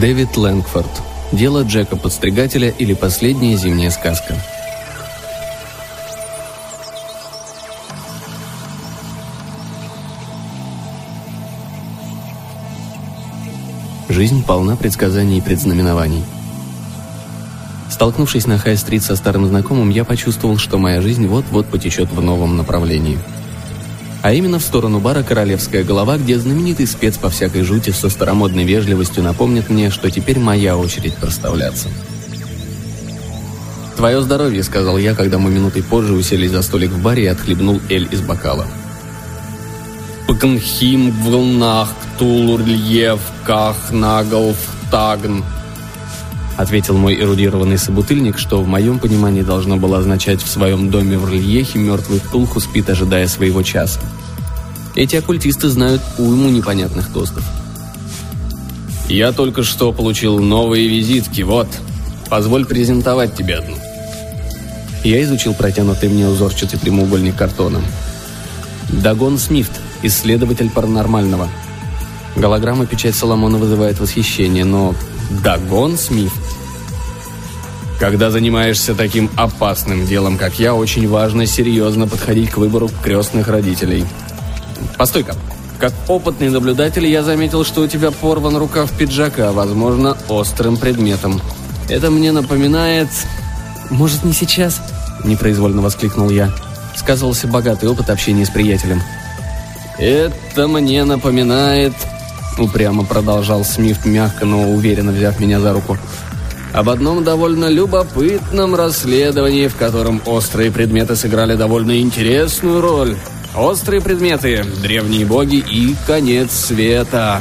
Дэвид Лэнгфорд. Дело Джека Подстригателя или Последняя зимняя сказка. Жизнь полна предсказаний и предзнаменований. Столкнувшись на Хай-стрит со старым знакомым, я почувствовал, что моя жизнь вот-вот потечет в новом направлении. А именно в сторону бара «Королевская голова», где знаменитый спец по всякой жути со старомодной вежливостью напомнит мне, что теперь моя очередь проставляться. «Твое здоровье», — сказал я, когда мы минутой позже уселись за столик в баре и отхлебнул эль из бокала. «Пкнхим в волнах, ктулурльев, ках, тагн», ответил мой эрудированный собутыльник, что в моем понимании должно было означать «в своем доме в Рельехе мертвый Ктулху спит, ожидая своего часа». Эти оккультисты знают уйму непонятных тостов. «Я только что получил новые визитки, вот. Позволь презентовать тебе одну». Я изучил протянутый мне узорчатый прямоугольник картона. Дагон Смифт, исследователь паранормального. Голограмма печать Соломона вызывает восхищение, но Дагон Смифт когда занимаешься таким опасным делом, как я, очень важно серьезно подходить к выбору крестных родителей. Постой-ка. Как опытный наблюдатель я заметил, что у тебя порван рукав пиджака, возможно, острым предметом. Это мне напоминает... Может, не сейчас? Непроизвольно воскликнул я. Сказывался богатый опыт общения с приятелем. Это мне напоминает... Упрямо продолжал Смифт, мягко, но уверенно взяв меня за руку об одном довольно любопытном расследовании, в котором острые предметы сыграли довольно интересную роль. Острые предметы, древние боги и конец света.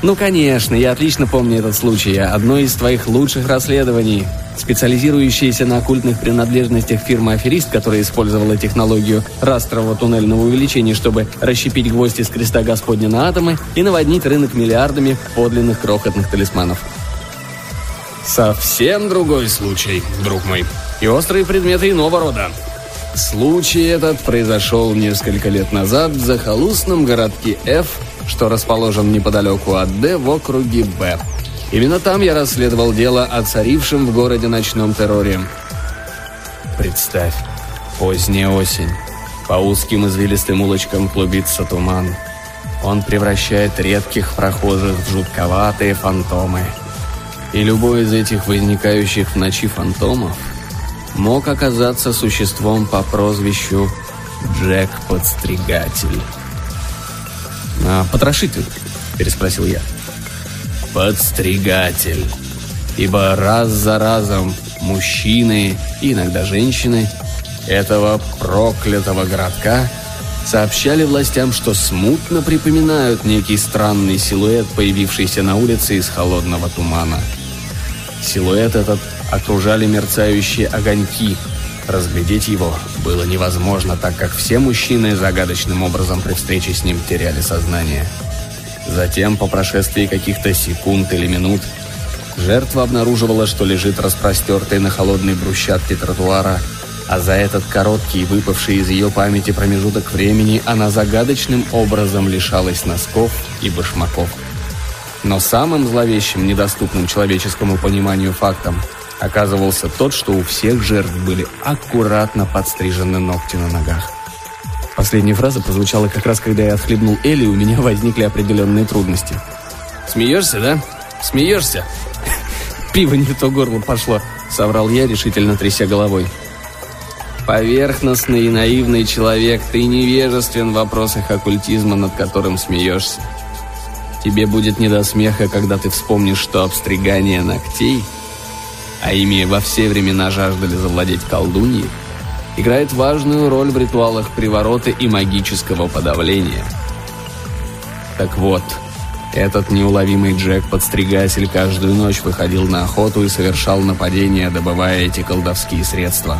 Ну, конечно, я отлично помню этот случай. Одно из твоих лучших расследований. Специализирующаяся на оккультных принадлежностях фирма «Аферист», которая использовала технологию растрового туннельного увеличения, чтобы расщепить гвоздь из креста Господня на атомы и наводнить рынок миллиардами подлинных крохотных талисманов. Совсем другой случай, друг мой. И острые предметы иного рода. Случай этот произошел несколько лет назад в захолустном городке F, что расположен неподалеку от Д в округе Б. Именно там я расследовал дело о царившем в городе ночном терроре. Представь, поздняя осень. По узким извилистым улочкам клубится туман. Он превращает редких прохожих в жутковатые фантомы – и любой из этих возникающих в ночи фантомов мог оказаться существом по прозвищу Джек Подстригатель. «А потрошитель?» – переспросил я. «Подстригатель. Ибо раз за разом мужчины и иногда женщины этого проклятого городка сообщали властям, что смутно припоминают некий странный силуэт, появившийся на улице из холодного тумана – Силуэт этот окружали мерцающие огоньки. Разглядеть его было невозможно, так как все мужчины загадочным образом при встрече с ним теряли сознание. Затем, по прошествии каких-то секунд или минут, жертва обнаруживала, что лежит распростертой на холодной брусчатке тротуара, а за этот короткий, выпавший из ее памяти промежуток времени, она загадочным образом лишалась носков и башмаков. Но самым зловещим, недоступным человеческому пониманию фактом оказывался тот, что у всех жертв были аккуратно подстрижены ногти на ногах. Последняя фраза прозвучала как раз, когда я отхлебнул Элли, и у меня возникли определенные трудности. «Смеешься, да? Смеешься?» «Пиво не в то горло пошло», — соврал я, решительно тряся головой. «Поверхностный и наивный человек, ты невежествен в вопросах оккультизма, над которым смеешься. Тебе будет не до смеха, когда ты вспомнишь, что обстригание ногтей, а ими во все времена жаждали завладеть колдуньи, играет важную роль в ритуалах приворота и магического подавления. Так вот, этот неуловимый Джек-подстригатель каждую ночь выходил на охоту и совершал нападения, добывая эти колдовские средства.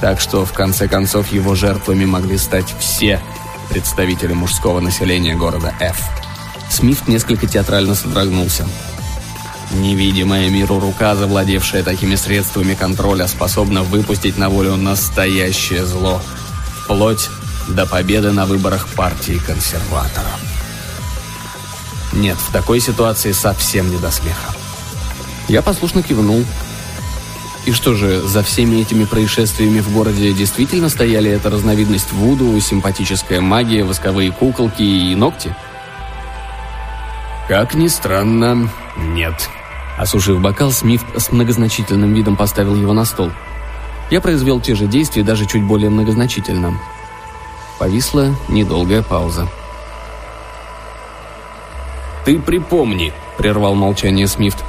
Так что, в конце концов, его жертвами могли стать все представители мужского населения города F. Смит несколько театрально содрогнулся. Невидимая миру рука, завладевшая такими средствами контроля, способна выпустить на волю настоящее зло. Вплоть до победы на выборах партии консерваторов. Нет, в такой ситуации совсем не до смеха. Я послушно кивнул. И что же, за всеми этими происшествиями в городе действительно стояли эта разновидность вуду, симпатическая магия, восковые куколки и ногти? Как ни странно, нет. Осушив бокал, Смит с многозначительным видом поставил его на стол. Я произвел те же действия, даже чуть более многозначительно. Повисла недолгая пауза. «Ты припомни», — прервал молчание Смифт.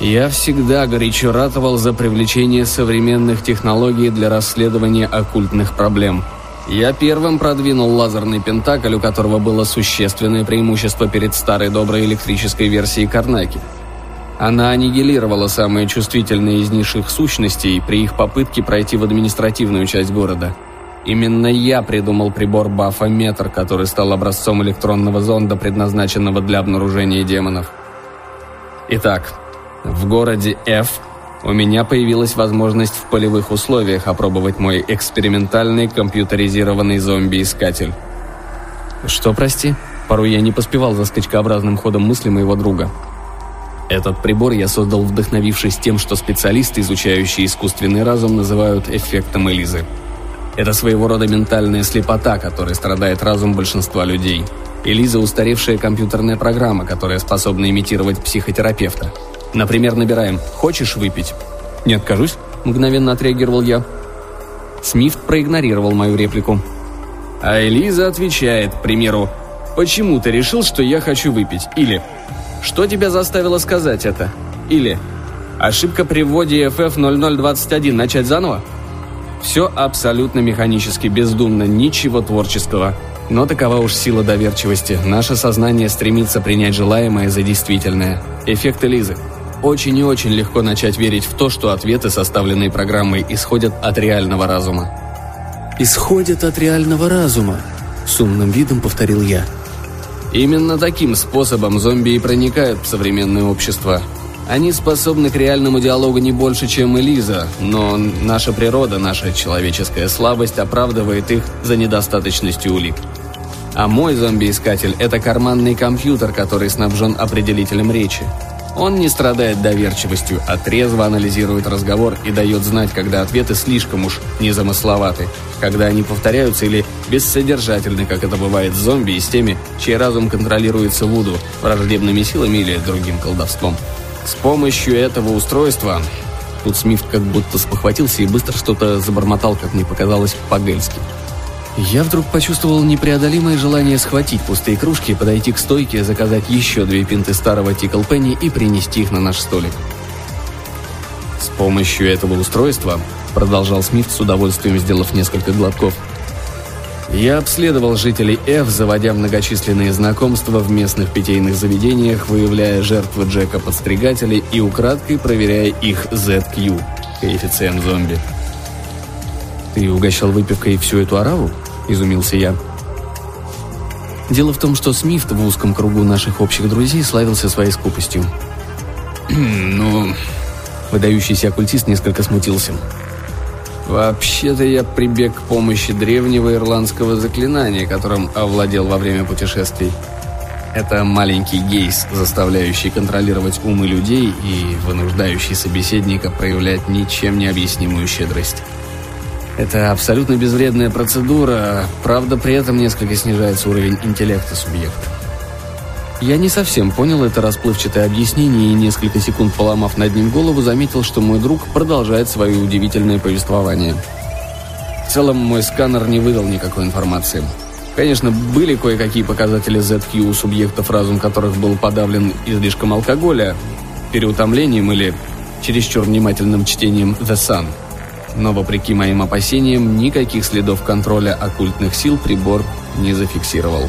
«Я всегда горячо ратовал за привлечение современных технологий для расследования оккультных проблем. Я первым продвинул лазерный пентакль, у которого было существенное преимущество перед старой доброй электрической версией Карнаки. Она аннигилировала самые чувствительные из низших сущностей при их попытке пройти в административную часть города. Именно я придумал прибор Бафометр, который стал образцом электронного зонда, предназначенного для обнаружения демонов. Итак, в городе F у меня появилась возможность в полевых условиях опробовать мой экспериментальный компьютеризированный зомби-искатель. Что, прости? Порой я не поспевал за скачкообразным ходом мысли моего друга. Этот прибор я создал, вдохновившись тем, что специалисты, изучающие искусственный разум, называют эффектом Элизы. Это своего рода ментальная слепота, которой страдает разум большинства людей. Элиза – устаревшая компьютерная программа, которая способна имитировать психотерапевта. Например, набираем «Хочешь выпить?» «Не откажусь», – мгновенно отреагировал я. Смифт проигнорировал мою реплику. А Элиза отвечает, к примеру, «Почему ты решил, что я хочу выпить?» Или что тебя заставило сказать это? Или ошибка при вводе FF0021 начать заново? Все абсолютно механически, бездумно, ничего творческого. Но такова уж сила доверчивости. Наше сознание стремится принять желаемое за действительное. Эффект Элизы. Очень и очень легко начать верить в то, что ответы, составленные программой, исходят от реального разума. «Исходят от реального разума», — с умным видом повторил я. Именно таким способом зомби и проникают в современное общество. Они способны к реальному диалогу не больше, чем Элиза, но наша природа, наша человеческая слабость оправдывает их за недостаточностью улик. А мой зомби-искатель – это карманный компьютер, который снабжен определителем речи. Он не страдает доверчивостью, а трезво анализирует разговор и дает знать, когда ответы слишком уж незамысловаты, когда они повторяются или бессодержательны, как это бывает с зомби и с теми, чей разум контролируется Вуду, враждебными силами или другим колдовством. С помощью этого устройства... Тут Смит как будто спохватился и быстро что-то забормотал, как мне показалось, по-гельски. Я вдруг почувствовал непреодолимое желание схватить пустые кружки, подойти к стойке, заказать еще две пинты старого Тикл Пенни и принести их на наш столик. С помощью этого устройства, продолжал Смит с удовольствием сделав несколько глотков, я обследовал жителей F, заводя многочисленные знакомства в местных питейных заведениях, выявляя жертвы Джека-подстригателей и украдкой проверяя их ZQ, коэффициент зомби. «Ты угощал выпивкой всю эту ораву?» – изумился я. Дело в том, что Смифт в узком кругу наших общих друзей славился своей скупостью. «Ну...» Выдающийся оккультист несколько смутился. «Вообще-то я прибег к помощи древнего ирландского заклинания, которым овладел во время путешествий. Это маленький гейс, заставляющий контролировать умы людей и вынуждающий собеседника проявлять ничем не объяснимую щедрость. Это абсолютно безвредная процедура, правда, при этом несколько снижается уровень интеллекта субъекта. Я не совсем понял это расплывчатое объяснение и несколько секунд поломав над ним голову, заметил, что мой друг продолжает свое удивительное повествование. В целом, мой сканер не выдал никакой информации. Конечно, были кое-какие показатели ZQ у субъектов, разум которых был подавлен излишком алкоголя, переутомлением или чересчур внимательным чтением «The Sun», но, вопреки моим опасениям, никаких следов контроля оккультных сил прибор не зафиксировал.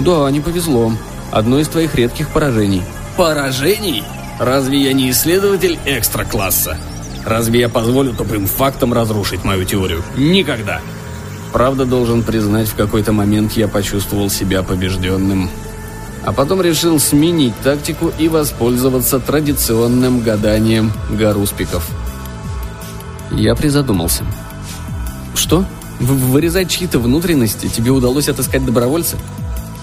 «Да, не повезло. Одно из твоих редких поражений». «Поражений? Разве я не исследователь экстра-класса? Разве я позволю тупым фактам разрушить мою теорию? Никогда!» Правда, должен признать, в какой-то момент я почувствовал себя побежденным. А потом решил сменить тактику и воспользоваться традиционным гаданием гаруспиков – я призадумался. «Что? В вырезать чьи-то внутренности тебе удалось отыскать добровольца?»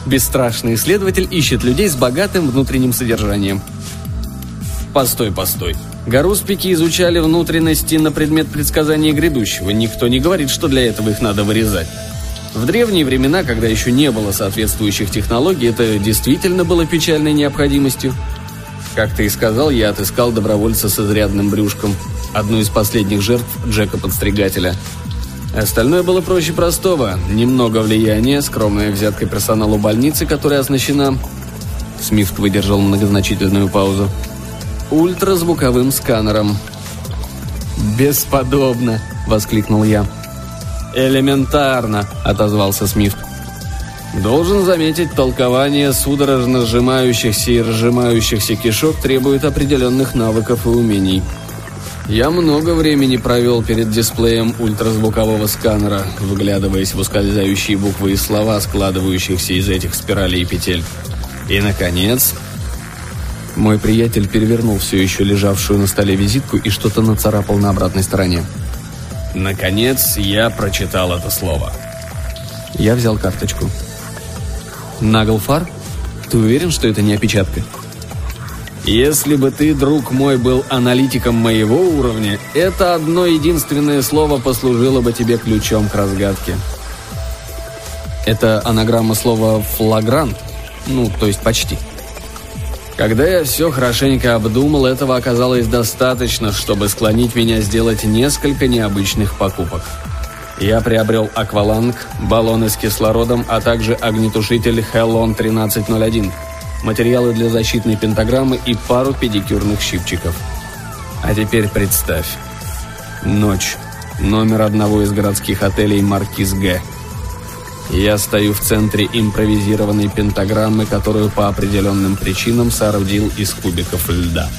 Бесстрашный исследователь ищет людей с богатым внутренним содержанием. Постой, постой. Гаруспики изучали внутренности на предмет предсказания грядущего. Никто не говорит, что для этого их надо вырезать. В древние времена, когда еще не было соответствующих технологий, это действительно было печальной необходимостью. Как ты и сказал, я отыскал добровольца с изрядным брюшком, одну из последних жертв Джека-подстригателя. Остальное было проще простого. Немного влияния, скромная взятка персоналу больницы, которая оснащена... Смифт выдержал многозначительную паузу. Ультразвуковым сканером. «Бесподобно!» — воскликнул я. «Элементарно!» — отозвался Смифт. Должен заметить, толкование судорожно сжимающихся и разжимающихся кишок требует определенных навыков и умений. Я много времени провел перед дисплеем ультразвукового сканера, выглядываясь в ускользающие буквы и слова, складывающихся из этих спиралей и петель. И, наконец... Мой приятель перевернул все еще лежавшую на столе визитку и что-то нацарапал на обратной стороне. Наконец, я прочитал это слово. Я взял карточку. Наглфар? Ты уверен, что это не опечатка? Если бы ты, друг мой, был аналитиком моего уровня, это одно единственное слово послужило бы тебе ключом к разгадке. Это анаграмма слова «флагрант», ну, то есть почти. Когда я все хорошенько обдумал, этого оказалось достаточно, чтобы склонить меня сделать несколько необычных покупок. Я приобрел акваланг, баллоны с кислородом, а также огнетушитель Hellon 1301, материалы для защитной пентаграммы и пару педикюрных щипчиков. А теперь представь. Ночь. Номер одного из городских отелей «Маркиз Г». Я стою в центре импровизированной пентаграммы, которую по определенным причинам соорудил из кубиков льда.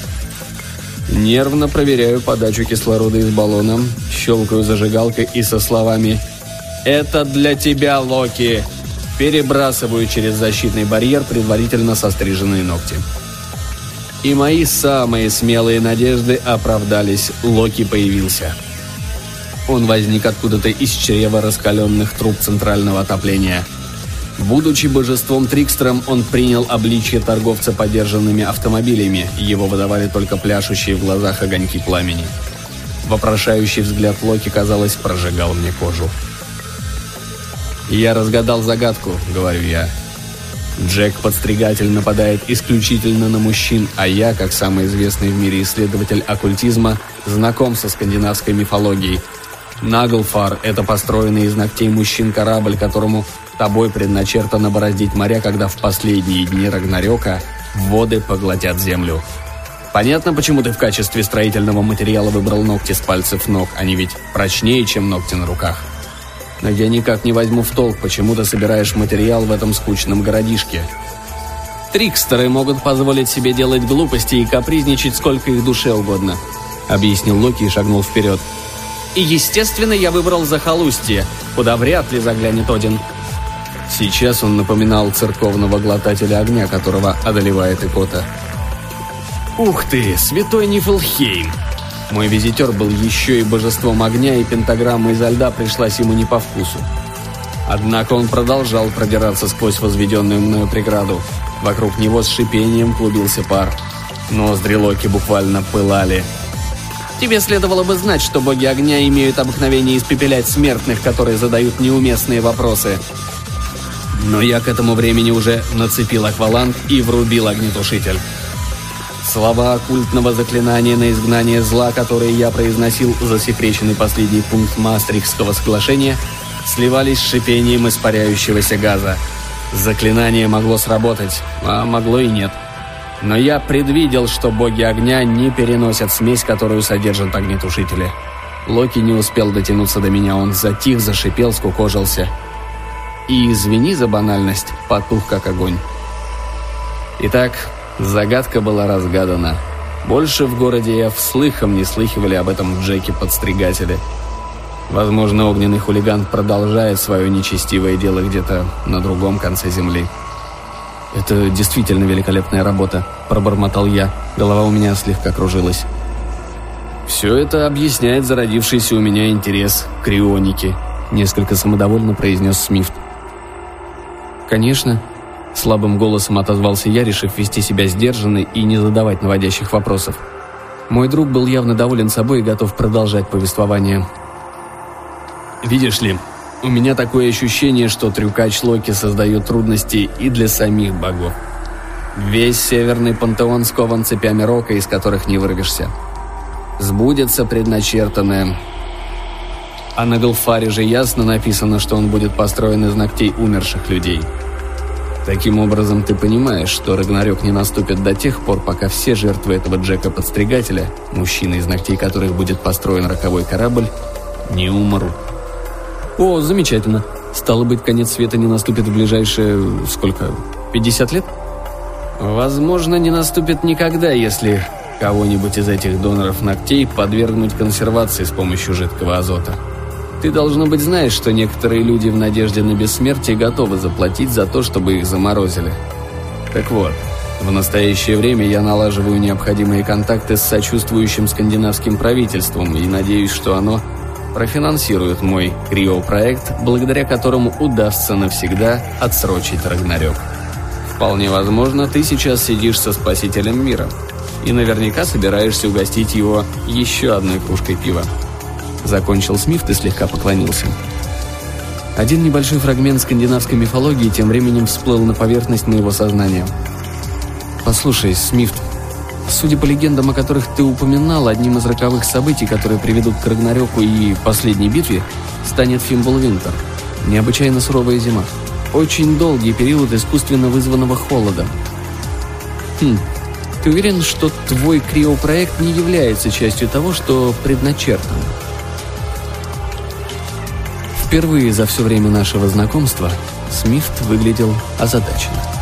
Нервно проверяю подачу кислорода из баллона, щелкаю зажигалкой и со словами «Это для тебя, Локи!» перебрасываю через защитный барьер предварительно состриженные ногти. И мои самые смелые надежды оправдались. Локи появился. Он возник откуда-то из чрева раскаленных труб центрального отопления – Будучи божеством-трикстером, он принял обличье торговца подержанными автомобилями, его выдавали только пляшущие в глазах огоньки пламени. Вопрошающий взгляд Локи, казалось, прожигал мне кожу. «Я разгадал загадку», — говорю я. Джек-подстригатель нападает исключительно на мужчин, а я, как самый известный в мире исследователь оккультизма, знаком со скандинавской мифологией. Наглфар — это построенный из ногтей мужчин корабль, которому Тобой предначертано бороздить моря, когда в последние дни Рагнарёка воды поглотят землю. Понятно, почему ты в качестве строительного материала выбрал ногти с пальцев ног, они ведь прочнее, чем ногти на руках. Но я никак не возьму в толк, почему ты собираешь материал в этом скучном городишке. Трикстеры могут позволить себе делать глупости и капризничать сколько их душе угодно, объяснил Локи и шагнул вперед. И, естественно, я выбрал захолустье, куда вряд ли заглянет Один. Сейчас он напоминал церковного глотателя огня, которого одолевает икота. «Ух ты, святой Нифлхейм!» Мой визитер был еще и божеством огня, и пентаграмма изо льда пришлась ему не по вкусу. Однако он продолжал продираться сквозь возведенную мною преграду. Вокруг него с шипением клубился пар. Ноздри Локи буквально пылали. Тебе следовало бы знать, что боги огня имеют обыкновение испепелять смертных, которые задают неуместные вопросы. Но я к этому времени уже нацепил акваланг и врубил огнетушитель. Слова оккультного заклинания на изгнание зла, которые я произносил, засекреченный последний пункт Мастрихского соглашения, сливались с шипением испаряющегося газа. Заклинание могло сработать, а могло и нет. Но я предвидел, что боги огня не переносят смесь, которую содержат огнетушители. Локи не успел дотянуться до меня, он затих, зашипел, скукожился – и, извини за банальность, потух как огонь. Итак, загадка была разгадана. Больше в городе я вслыхом не слыхивали об этом Джеке-подстригателе. Возможно, огненный хулиган продолжает свое нечестивое дело где-то на другом конце земли. «Это действительно великолепная работа», – пробормотал я. Голова у меня слегка кружилась. «Все это объясняет зародившийся у меня интерес к крионике», – несколько самодовольно произнес Смифт. Конечно. Слабым голосом отозвался я, решив вести себя сдержанно и не задавать наводящих вопросов. Мой друг был явно доволен собой и готов продолжать повествование. «Видишь ли, у меня такое ощущение, что трюкач Локи создает трудности и для самих богов. Весь северный пантеон скован цепями рока, из которых не вырвешься. Сбудется предначертанное. А на Галфаре же ясно написано, что он будет построен из ногтей умерших людей». Таким образом, ты понимаешь, что Рагнарёк не наступит до тех пор, пока все жертвы этого Джека-подстригателя, мужчины, из ногтей которых будет построен роковой корабль, не умрут. О, замечательно. Стало быть, конец света не наступит в ближайшие... сколько? 50 лет? Возможно, не наступит никогда, если кого-нибудь из этих доноров ногтей подвергнуть консервации с помощью жидкого азота. Ты, должно быть, знаешь, что некоторые люди в надежде на бессмертие готовы заплатить за то, чтобы их заморозили. Так вот, в настоящее время я налаживаю необходимые контакты с сочувствующим скандинавским правительством и надеюсь, что оно профинансирует мой крио-проект, благодаря которому удастся навсегда отсрочить Рагнарёк. Вполне возможно, ты сейчас сидишь со спасителем мира и наверняка собираешься угостить его еще одной кружкой пива. Закончил Смифт и слегка поклонился. Один небольшой фрагмент скандинавской мифологии тем временем всплыл на поверхность моего сознания. «Послушай, Смифт, судя по легендам, о которых ты упоминал, одним из роковых событий, которые приведут к Рагнарёку и последней битве, станет Фимбулвинтер. Необычайно суровая зима. Очень долгий период искусственно вызванного холода. Хм, ты уверен, что твой криопроект не является частью того, что предначертано?» Впервые за все время нашего знакомства Смифт выглядел озадаченно.